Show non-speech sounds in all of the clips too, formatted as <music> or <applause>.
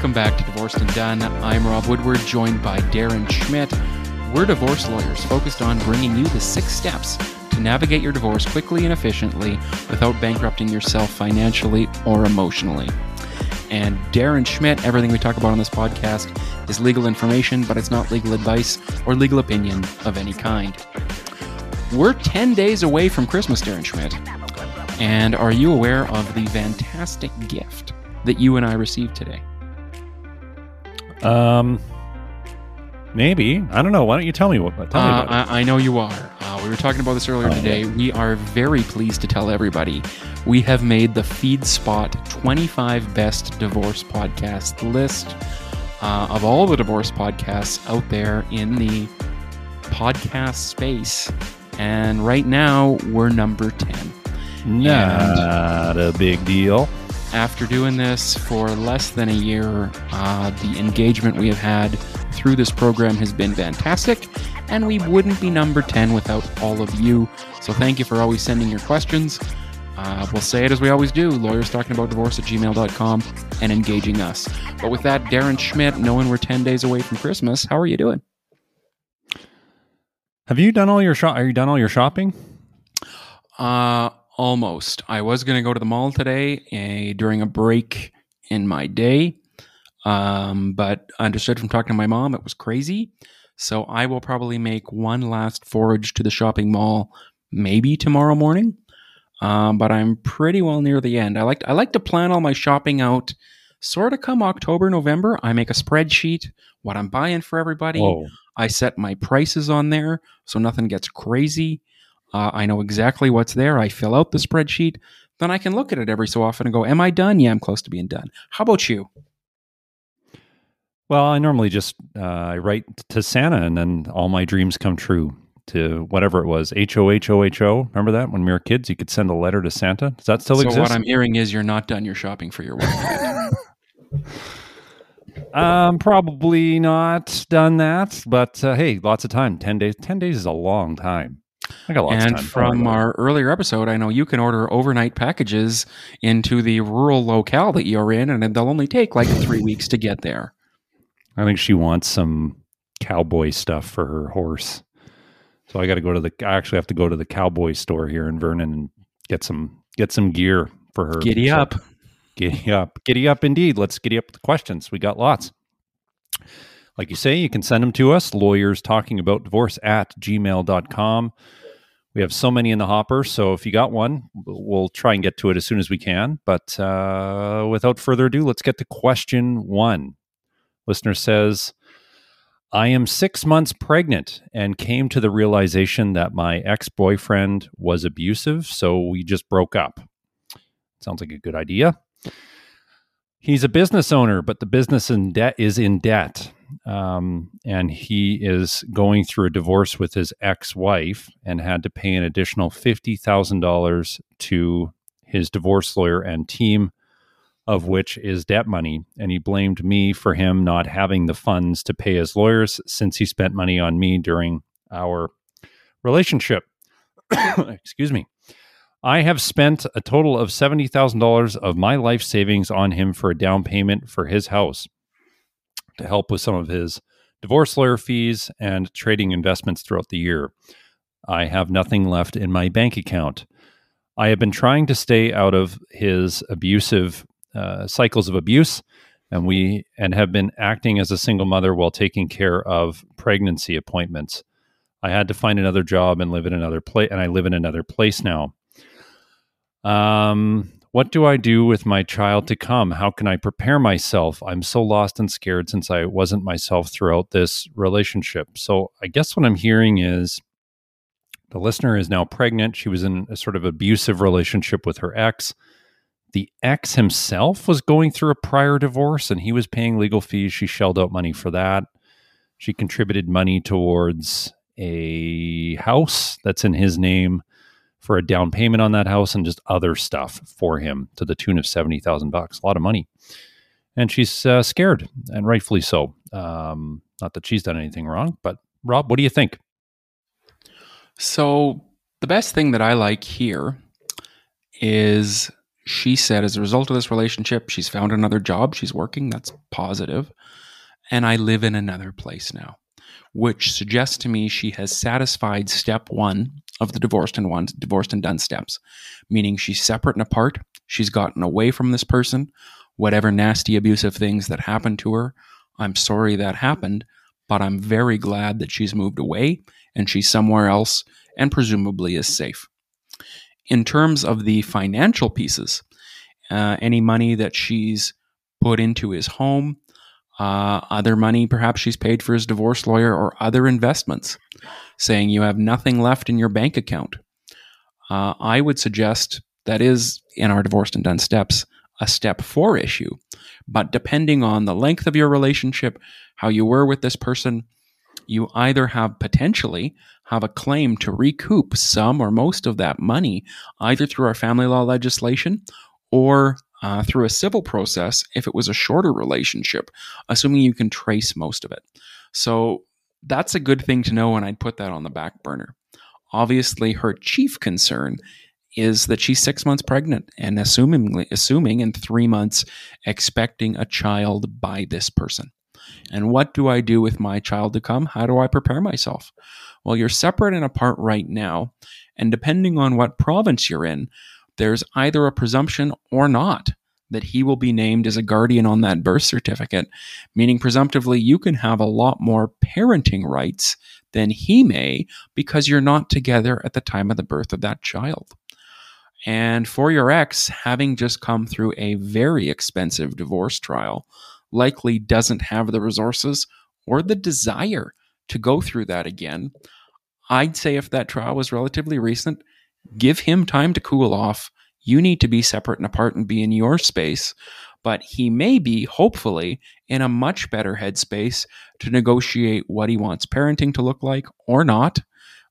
Welcome back to Divorced and Done. I'm Rob Woodward, joined by Darren Schmidt. We're divorce lawyers focused on bringing you the six steps to navigate your divorce quickly and efficiently without bankrupting yourself financially or emotionally. And Darren Schmidt, everything we talk about on this podcast is legal information, but it's not legal advice or legal opinion of any kind. We're 10 days away from Christmas, Darren Schmidt. And are you aware of the fantastic gift that you and I received today? Um, maybe I don't know. Why don't you tell me what? Tell me Uh. I, I know you are. Uh, we were talking about this earlier Oh, today. We are very pleased to tell everybody we have made the FeedSpot 25 Best Divorce Podcast list uh, of all the divorce podcasts out there in the podcast space. And right now, we're number 10. Not a big deal. After doing this for less than a year, uh, the engagement we have had through this program has been fantastic, and we wouldn't be number 10 without all of you. So thank you for always sending your questions. Uh, we'll say it as we always do lawyers talking about divorce at gmail.com and engaging us. But with that, Darren Schmidt, knowing we're 10 days away from Christmas, how are you doing? Have you done all your shop? Are you done all your shopping? Uh, almost. I was going to go to the mall today uh, during a break in my day, um, but I understood from talking to my mom it was crazy. So I will probably make one last forage to the shopping mall, maybe tomorrow morning. Um, but I'm pretty well near the end. I like I like to plan all my shopping out. Sort of come October, November, I make a spreadsheet, what I'm buying for everybody. Whoa. I set my prices on there so nothing gets crazy. Uh, I know exactly what's there. I fill out the spreadsheet. Then I can look at it every so often and go, Am I done? Yeah, I'm close to being done. How about you? Well, I normally just uh, I write to Santa, and then all my dreams come true. To whatever it was, H O H O H O. Remember that when we were kids, you could send a letter to Santa. Does that still so, exist? what I'm hearing is you're not done your shopping for your wife. <laughs> Um, probably not done that, but uh, hey, lots of time. Ten days. Ten days is a long time. I got lots and of time. from our earlier episode, I know you can order overnight packages into the rural locale that you're in, and they'll only take like three weeks to get there. I think she wants some cowboy stuff for her horse. So I got to go to the. I actually have to go to the cowboy store here in Vernon and get some get some gear for her. Giddy So- up. Giddy up. Giddy up indeed. Let's giddy up with the questions. We got lots. Like you say, you can send them to us, lawyers talking about divorce at gmail.com. We have so many in the hopper. So if you got one, we'll try and get to it as soon as we can. But uh, without further ado, let's get to question one. Listener says, I am six months pregnant and came to the realization that my ex boyfriend was abusive. So we just broke up. Sounds like a good idea. He's a business owner, but the business in debt is in debt. Um, and he is going through a divorce with his ex-wife and had to pay an additional fifty thousand dollars to his divorce lawyer and team, of which is debt money. And he blamed me for him not having the funds to pay his lawyers since he spent money on me during our relationship. <coughs> Excuse me. I have spent a total of $70,000 of my life savings on him for a down payment for his house to help with some of his divorce lawyer fees and trading investments throughout the year. I have nothing left in my bank account. I have been trying to stay out of his abusive uh, cycles of abuse, and we and have been acting as a single mother while taking care of pregnancy appointments. I had to find another job and live in another place, and I live in another place now. Um, what do I do with my child to come? How can I prepare myself? I'm so lost and scared since I wasn't myself throughout this relationship. So I guess what I'm hearing is the listener is now pregnant. She was in a sort of abusive relationship with her ex. The ex himself was going through a prior divorce and he was paying legal fees. She shelled out money for that. She contributed money towards a house that's in his name for a down payment on that house and just other stuff for him to the tune of 70,000 bucks. A lot of money. And she's uh, scared and rightfully so. Um, not that she's done anything wrong, but Rob, what do you think? So, the best thing that I like here is she said as a result of this relationship, she's found another job, she's working, that's positive, and I live in another place now, which suggests to me she has satisfied step one of the divorced and one divorced and done steps, meaning she's separate and apart, she's gotten away from this person, whatever nasty abusive things that happened to her. I'm sorry that happened, but I'm very glad that she's moved away and she's somewhere else and presumably is safe. In terms of the financial pieces, uh, any money that she's put into his home, uh, other money perhaps she's paid for his divorce lawyer, or other investments, saying you have nothing left in your bank account. Uh, I would suggest that is in our divorced and done steps a step four issue. But depending on the length of your relationship, how you were with this person, you either have potentially have a claim to recoup some or most of that money, either through our family law legislation or uh, through a civil process if it was a shorter relationship, assuming you can trace most of it. So that's a good thing to know, and I'd put that on the back burner. Obviously, her chief concern is that she's six months pregnant and assuming assuming in three months expecting a child by this person. And what do I do with my child to come? How do I prepare myself? Well, you're separate and apart right now, and depending on what province you're in, there's either a presumption or not that he will be named as a guardian on that birth certificate, meaning presumptively you can have a lot more parenting rights than he may because you're not together at the time of the birth of that child. And for your ex, having just come through a very expensive divorce trial, likely doesn't have the resources or the desire to go through that again. I'd say if that trial was relatively recent, give him time to cool off. You need to be separate and apart and be in your space. But he may be, hopefully, in a much better headspace to negotiate what he wants parenting to look like or not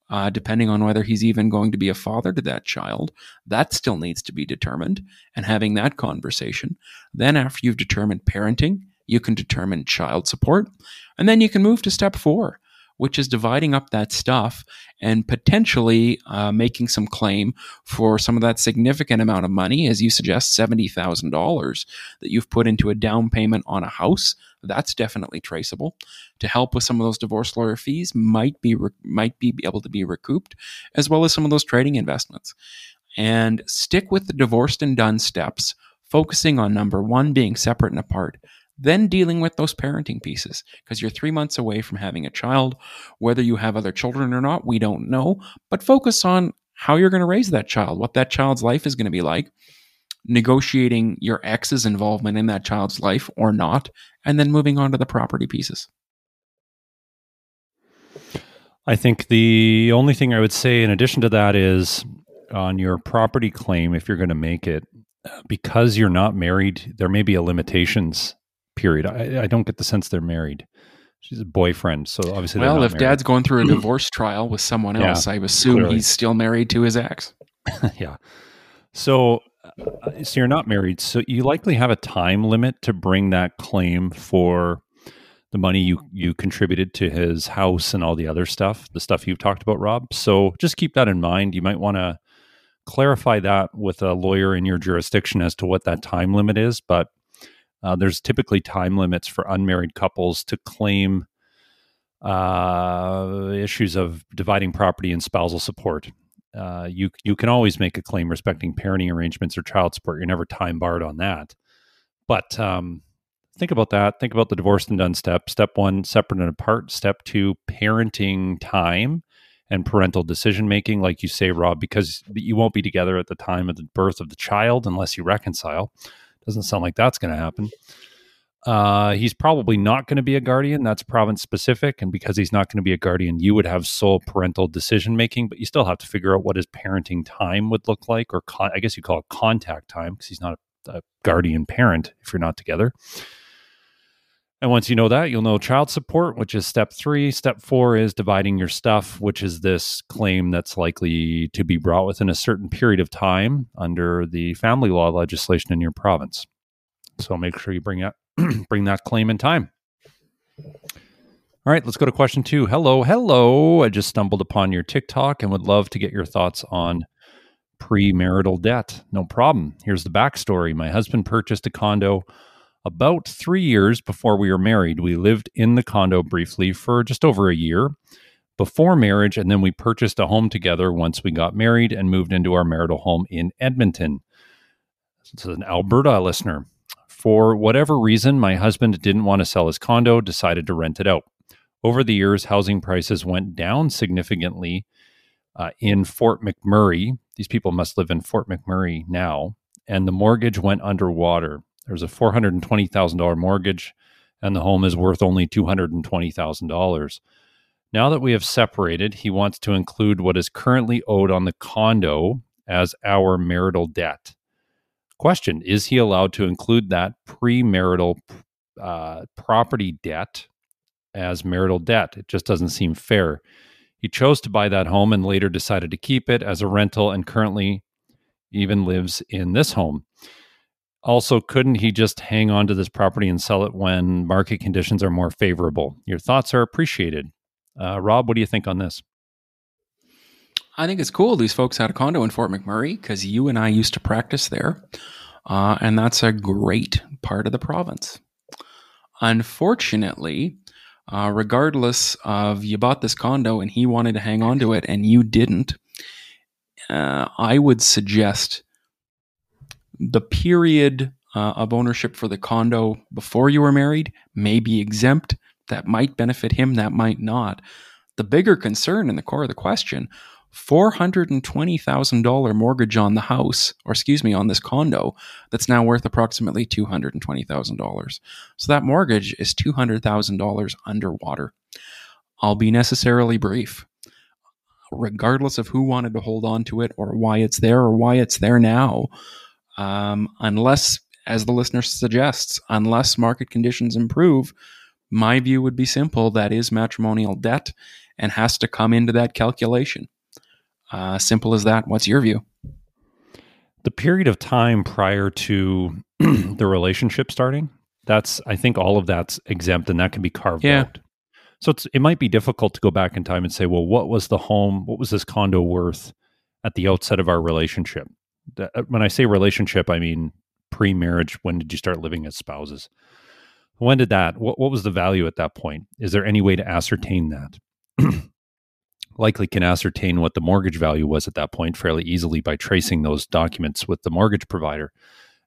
uh, depending on whether he's even going to be a father to that child. That still needs to be determined and having that conversation. Then, after you've determined parenting, you can determine child support. And then you can move to step four, which is dividing up that stuff and potentially uh, making some claim for some of that significant amount of money, as you suggest, $70,000 that you've put into a down payment on a house. That's definitely traceable. To help with some of those divorce lawyer fees might be re- might be able to be recouped, as well as some of those trading investments. And stick with the divorced and done steps, focusing on number one being separate and apart then dealing with those parenting pieces because you're three months away from having a child. Whether you have other children or not, we don't know. But focus on how you're going to raise that child, what that child's life is going to be like, negotiating your ex's involvement in that child's life or not, and then moving on to the property pieces. I think the only thing I would say in addition to that is on your property claim, if you're going to make it, because you're not married, there may be a limitations period. I, I don't get the sense they're married. She's a boyfriend, so obviously. Well, if married. dad's going through a <clears throat> divorce trial with someone else, yeah, I assume clearly. he's still married to his ex. <laughs> yeah. So, uh, so you're not married, so you likely have a time limit to bring that claim for the money you you contributed to his house and all the other stuff, the stuff you've talked about, Rob. So just keep that in mind. You might want to clarify that with a lawyer in your jurisdiction as to what that time limit is, but uh, there's typically time limits for unmarried couples to claim uh, issues of dividing property and spousal support. Uh, you you can always make a claim respecting parenting arrangements or child support. You're never time barred on that. But um, think about that. Think about the divorced and done step. Step one, separate and apart. Step two, parenting time and parental decision making, like you say, Rob, because you won't be together at the time of the birth of the child unless you reconcile. Doesn't sound like that's going to happen. Uh, he's probably not going to be a guardian. That's province specific. And because he's not going to be a guardian, you would have sole parental decision making, but you still have to figure out what his parenting time would look like, or con- I guess you call it contact time because he's not a, a guardian parent if you're not together. And once you know that, you'll know child support, which is step three. Step four is dividing your stuff, which is this claim that's likely to be brought within a certain period of time under the family law legislation in your province. So make sure you bring that <clears throat> bring that claim in time. All right, let's go to question two. Hello, hello. I just stumbled upon your TikTok and would love to get your thoughts on premarital debt. No problem. Here's the backstory my husband purchased a condo about three years before we were married. We lived in the condo briefly for just over a year before marriage, and then we purchased a home together once we got married and moved into our marital home in Edmonton. This is an Alberta listener. For whatever reason, my husband didn't want to sell his condo, decided to rent it out. Over the years, housing prices went down significantly uh, in Fort McMurray. These people must live in Fort McMurray now, and the mortgage went underwater. There's a $420,000 mortgage, and the home is worth only $220,000. Now that we have separated, he wants to include what is currently owed on the condo as our marital debt. Question Is he allowed to include that premarital uh, property debt as marital debt? It just doesn't seem fair. He chose to buy that home and later decided to keep it as a rental and currently even lives in this home. Also, couldn't he just hang on to this property and sell it when market conditions are more favorable? Your thoughts are appreciated. Uh, Rob, what do you think on this? I think it's cool these folks had a condo in Fort McMurray because you and I used to practice there. Uh, and that's a great part of the province. Unfortunately, uh, regardless of you bought this condo and he wanted to hang on to it and you didn't, uh, I would suggest the period uh, of ownership for the condo before you were married may be exempt. That might benefit him, that might not. The bigger concern in the core of the question $420,000 mortgage on the house, or excuse me, on this condo that's now worth approximately $220,000. So that mortgage is $200,000 underwater. I'll be necessarily brief. Regardless of who wanted to hold on to it or why it's there or why it's there now, um, unless, as the listener suggests, unless market conditions improve, my view would be simple that is matrimonial debt and has to come into that calculation. Uh, simple as that. What's your view? The period of time prior to <clears throat> the relationship starting, that's, I think all of that's exempt and that can be carved yeah. out. So it's, it might be difficult to go back in time and say, well, what was the home, what was this condo worth at the outset of our relationship? Uh, when I say relationship, I mean pre marriage. When did you start living as spouses? When did that? What, what was the value at that point? Is there any way to ascertain that? <clears throat> Likely can ascertain what the mortgage value was at that point fairly easily by tracing those documents with the mortgage provider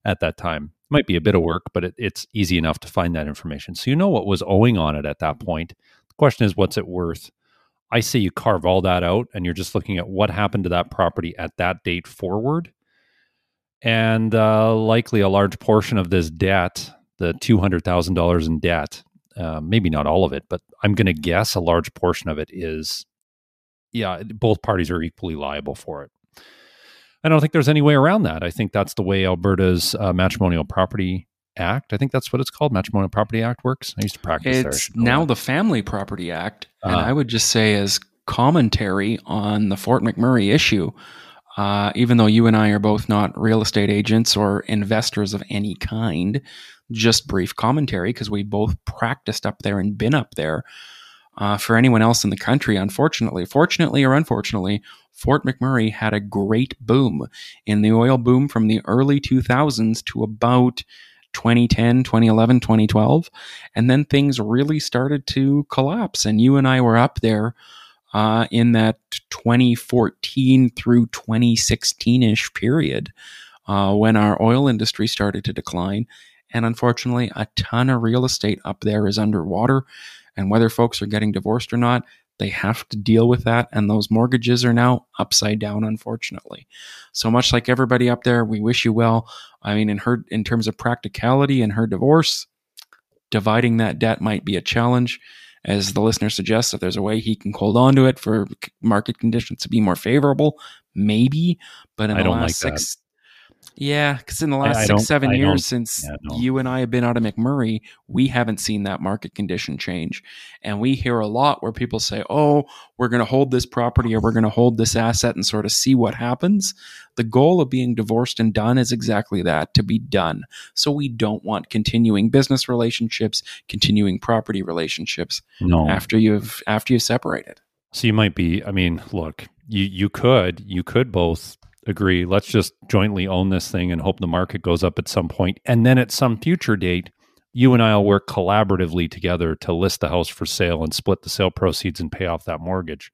at that time. Might be a bit of work, but it, it's easy enough to find that information. So you know what was owing on it at that point. The question is, what's it worth? I say you carve all that out and you're just looking at what happened to that property at that date forward and uh, likely a large portion of this debt, the two hundred thousand dollars in debt, uh, maybe not all of it, but I'm going to guess a large portion of it is, yeah, both parties are equally liable for it. I don't think there's any way around that. I think that's the way Alberta's uh, matrimonial property act. I think that's what it's called. Matrimonial Property Act works. I used to practice it's there. now the Family Property Act, and uh-huh. I would just say as commentary on the Fort McMurray issue. Uh, even though you and I are both not real estate agents or investors of any kind, just brief commentary because we both practiced up there and been up there. Uh, for anyone else in the country, unfortunately, fortunately or unfortunately, Fort McMurray had a great boom in the oil boom from the early 2000s to about 2010, 2011, 2012. And then things really started to collapse. And you and I were up there uh, in that 2014 through 2016 ish period uh, when our oil industry started to decline. And unfortunately, a ton of real estate up there is underwater. And whether folks are getting divorced or not, they have to deal with that. And those mortgages are now upside down, unfortunately. So much like everybody up there, we wish you well. I mean, in her, in terms of practicality and her divorce, dividing that debt might be a challenge as the listener suggests, if there's a way he can hold on to it for market conditions to be more favorable, maybe. But in the last like six, yeah, because in the last I, I six, seven I years since yeah, no. you and I have been out of McMurray, we haven't seen that market condition change. And we hear a lot where people say, oh, we're going to hold this property or we're going to hold this asset and sort of see what happens. The goal of being divorced and done is exactly that to be done. So we don't want continuing business relationships, continuing property relationships no. after you've after you've separated. So you might be, I mean, look, you you could you could both agree. Let's just jointly own this thing and hope the market goes up at some point. And then at some future date, you and I will work collaboratively together to list the house for sale and split the sale proceeds and pay off that mortgage.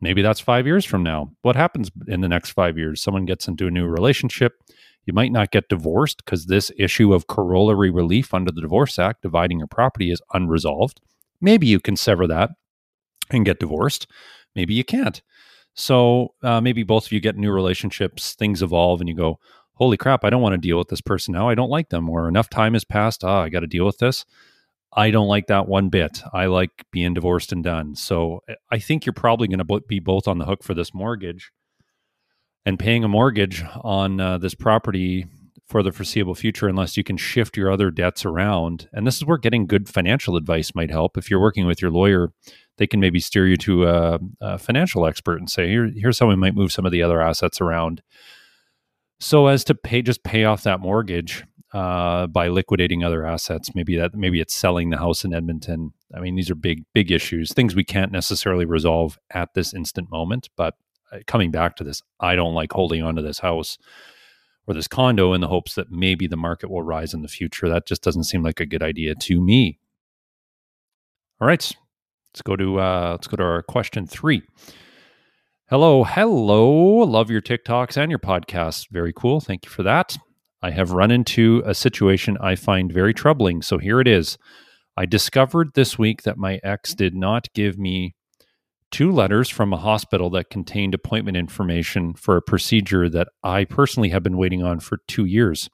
Maybe that's five years from now. What happens in the next five years? Someone gets into a new relationship. You might not get divorced because this issue of corollary relief under the Divorce Act, dividing your property, is unresolved. Maybe you can sever that and get divorced. Maybe you can't. So uh, maybe both of you get new relationships, things evolve, and you go, holy crap, I don't want to deal with this person now. I don't like them. Or enough time has passed. Ah, I got to deal with this. I don't like that one bit. I like being divorced and done. So eh, I think you're probably going to be both on the hook for this mortgage and paying a mortgage on uh, this property for the foreseeable future unless you can shift your other debts around. And this is where getting good financial advice might help. If you're working with your lawyer, they can maybe steer you to a, a financial expert and say, Here, here's how we might move some of the other assets around so as to pay just pay off that mortgage uh, by liquidating other assets. Maybe that maybe it's selling the house in Edmonton. I mean, these are big big issues, things we can't necessarily resolve at this instant moment. But uh, coming back to this, I don't like holding on to this house or this condo in the hopes that maybe the market will rise in the future. That just doesn't seem like a good idea to me. All right, let's go to uh, let's go to our question three. Hello, hello. Love your TikToks and your podcasts. Very cool. Thank you for that. I have run into a situation I find very troubling. So here it is. I discovered this week that my ex did not give me two letters from a hospital that contained appointment information for a procedure that I personally have been waiting on for two years.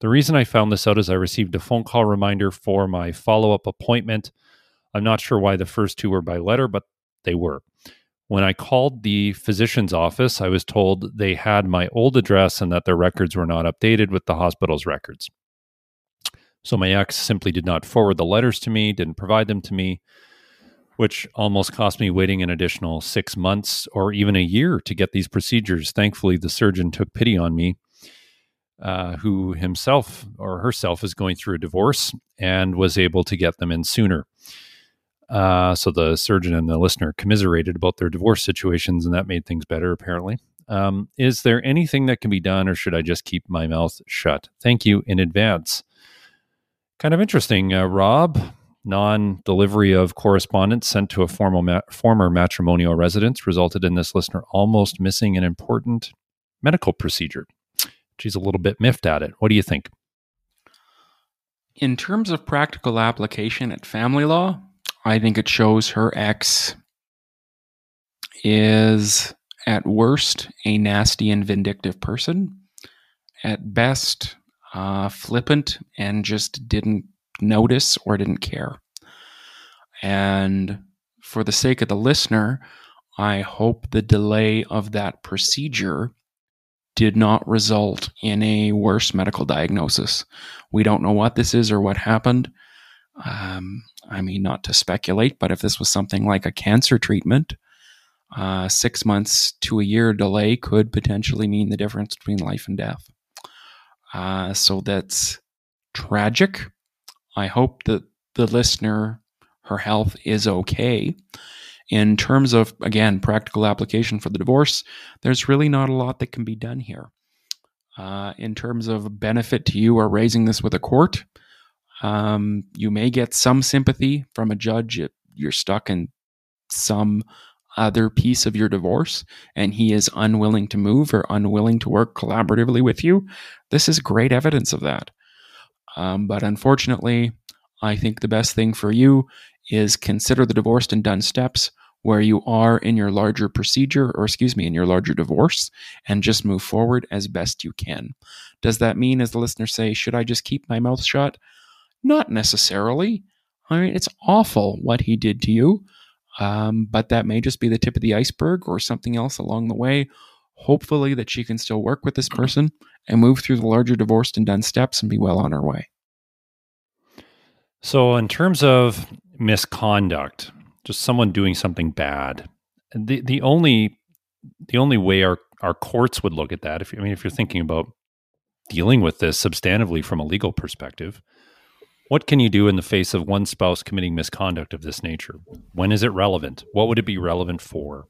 The reason I found this out is I received a phone call reminder for my follow up appointment. I'm not sure why the first two were by letter, but they were. When I called the physician's office, I was told they had my old address and that their records were not updated with the hospital's records. So my ex simply did not forward the letters to me, didn't provide them to me, which almost cost me waiting an additional six months or even a year to get these procedures. Thankfully, the surgeon took pity on me, uh, who himself or herself is going through a divorce and was able to get them in sooner. Uh, so the surgeon and the listener commiserated about their divorce situations, and that made things better, apparently. Um, is there anything that can be done, or should I just keep my mouth shut? Thank you in advance. Kind of interesting, uh, Rob. Non delivery of correspondence sent to a formal ma- former matrimonial residence resulted in this listener almost missing an important medical procedure. She's a little bit miffed at it. What do you think? In terms of practical application at family law, I think it shows her ex is at worst a nasty and vindictive person, at best uh, flippant and just didn't notice or didn't care. And for the sake of the listener, I hope the delay of that procedure did not result in a worse medical diagnosis. We don't know what this is or what happened. Um, I mean, not to speculate, but if this was something like a cancer treatment, uh, six months to a year delay could potentially mean the difference between life and death. Uh, so that's tragic. I hope that the listener, her health is okay. In terms of, again, practical application for the divorce, there's really not a lot that can be done here. Uh, in terms of benefit to you or raising this with a court, um, you may get some sympathy from a judge if you're stuck in some other piece of your divorce and he is unwilling to move or unwilling to work collaboratively with you. This is great evidence of that. Um, but unfortunately, I think the best thing for you is consider the divorced and done steps where you are in your larger procedure, or excuse me, in your larger divorce, and just move forward as best you can. Does that mean, as the listener say, should I just keep my mouth shut? Not necessarily. I mean, it's awful what he did to you, um, but that may just be the tip of the iceberg or something else along the way. Hopefully, that she can still work with this person and move through the larger divorced and done steps and be well on her way. So, in terms of misconduct, just someone doing something bad, the the only the only way our our courts would look at that, if I mean, if you're thinking about dealing with this substantively from a legal perspective, what can you do in the face of one spouse committing misconduct of this nature? When is it relevant? What would it be relevant for?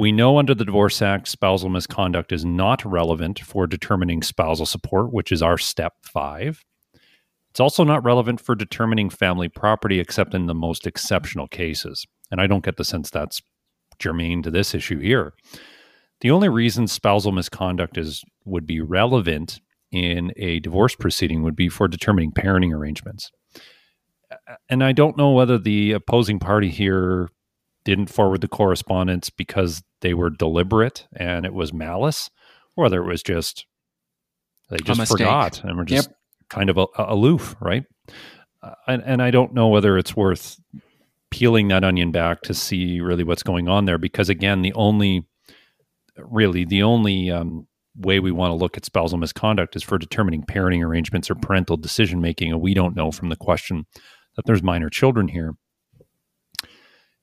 We know under the Divorce Act, spousal misconduct is not relevant for determining spousal support, which is our step five. It's also not relevant for determining family property except in the most exceptional cases. And I don't get the sense that's germane to this issue here. The only reason spousal misconduct is would be relevant in a divorce proceeding would be for determining parenting arrangements. And I don't know whether the opposing party here didn't forward the correspondence because they were deliberate and it was malice, or whether it was just they just forgot and were just yep. kind of a, a aloof, right? Uh, and, and I don't know whether it's worth peeling that onion back to see really what's going on there because again, the only really the only um, way we want to look at spousal misconduct is for determining parenting arrangements or parental decision making, and we don't know from the question that there's minor children here.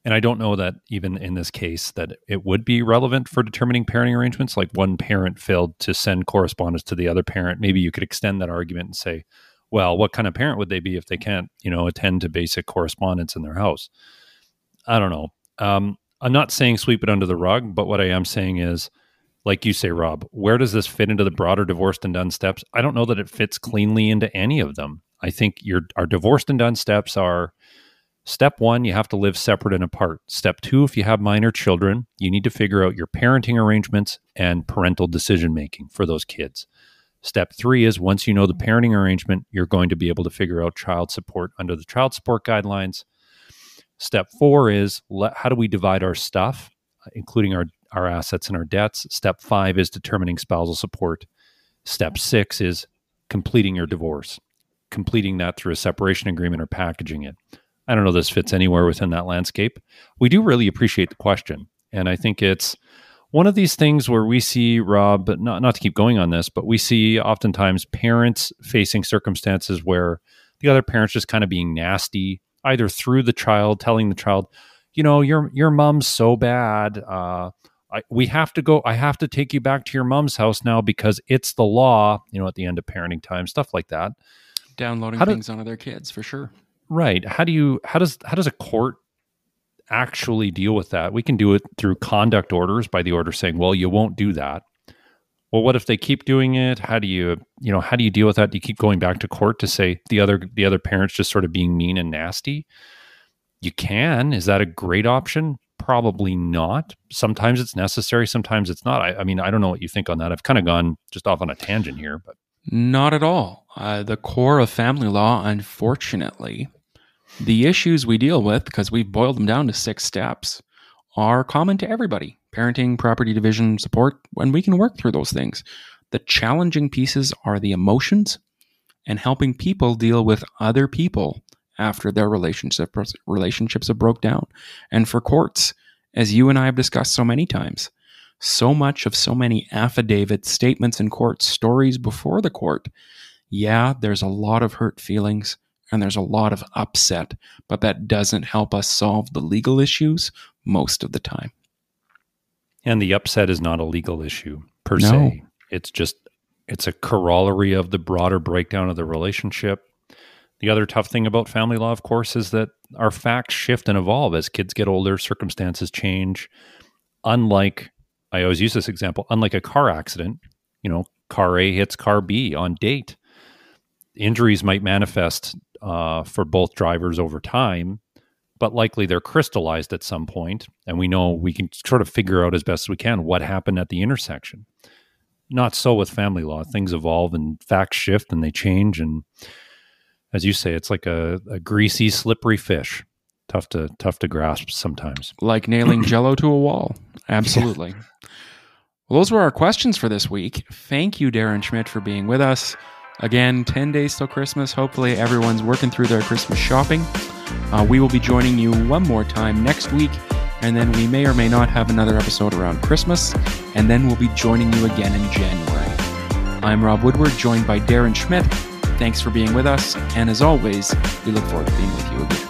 And I don't know that even in this case that it would be relevant for determining parenting arrangements. Like one parent failed to send correspondence to the other parent. Maybe you could extend that argument and say, well, what kind of parent would they be if they can't, you know, attend to basic correspondence in their house? I don't know. Um, I'm not saying sweep it under the rug, but what I am saying is, like you say, Rob, where does this fit into the broader divorced and done steps? I don't know that it fits cleanly into any of them. I think your our divorced and done steps are Step one, you have to live separate and apart. Step two, if you have minor children, you need to figure out your parenting arrangements and parental decision making for those kids. Step three is once you know the parenting arrangement, you're going to be able to figure out child support under the child support guidelines. Step four is how do we divide our stuff, including our, our assets and our debts. Step five is determining spousal support. Step six is completing your divorce, completing that through a separation agreement or packaging it. I don't know this fits anywhere within that landscape. We do really appreciate the question. And I think it's one of these things where we see, Rob, but not, not to keep going on this, but we see oftentimes parents facing circumstances where the other parent's just kind of being nasty, either through the child, telling the child, you know, your your mom's so bad. Uh, I, we have to go. I have to take you back to your mom's house now because it's the law. You know, at the end of parenting time, stuff like that. Downloading things onto their kids for sure. Right. How do you how does how does a court actually deal with that? We can do it through conduct orders by the order saying, "Well, you won't do that." Well, what if they keep doing it? How do you, you know, how do you deal with that? Do you keep going back to court to say the other the other parents just sort of being mean and nasty? You can. Is that a great option? Probably not. Sometimes it's necessary, sometimes it's not. I, I mean, I don't know what you think on that. I've kind of gone just off on a tangent here, but not at all. Uh, the core of family law, unfortunately, the issues we deal with, because we've boiled them down to six steps, are common to everybody parenting, property division, support, and we can work through those things. The challenging pieces are the emotions and helping people deal with other people after their relationship relationships have broke down. And for courts, as you and I have discussed so many times, so much of so many affidavits, statements in court, stories before the court. Yeah, there's a lot of hurt feelings and there's a lot of upset, but that doesn't help us solve the legal issues most of the time. And the upset is not a legal issue per no. se. It's just it's a corollary of the broader breakdown of the relationship. The other tough thing about family law, of course, is that our facts shift and evolve as kids get older, circumstances change. Unlike I always use this example, unlike a car accident, you know, car A hits car B on date. Injuries might manifest uh, for both drivers over time, but likely they're crystallized at some point, and we know we can sort of figure out as best as we can what happened at the intersection. Not so with family law; things evolve and facts shift and they change, and as you say, it's like a, a greasy, slippery fish. Tough to tough to grasp sometimes. Like nailing <clears throat> Jello to a wall. Absolutely. Yeah. Well, those were our questions for this week. Thank you, Darren Schmidt, for being with us. Again, 10 days till Christmas. Hopefully, everyone's working through their Christmas shopping. Uh, we will be joining you one more time next week, and then we may or may not have another episode around Christmas, and then we'll be joining you again in January. I'm Rob Woodward, joined by Darren Schmidt. Thanks for being with us, and as always, we look forward to being with you again.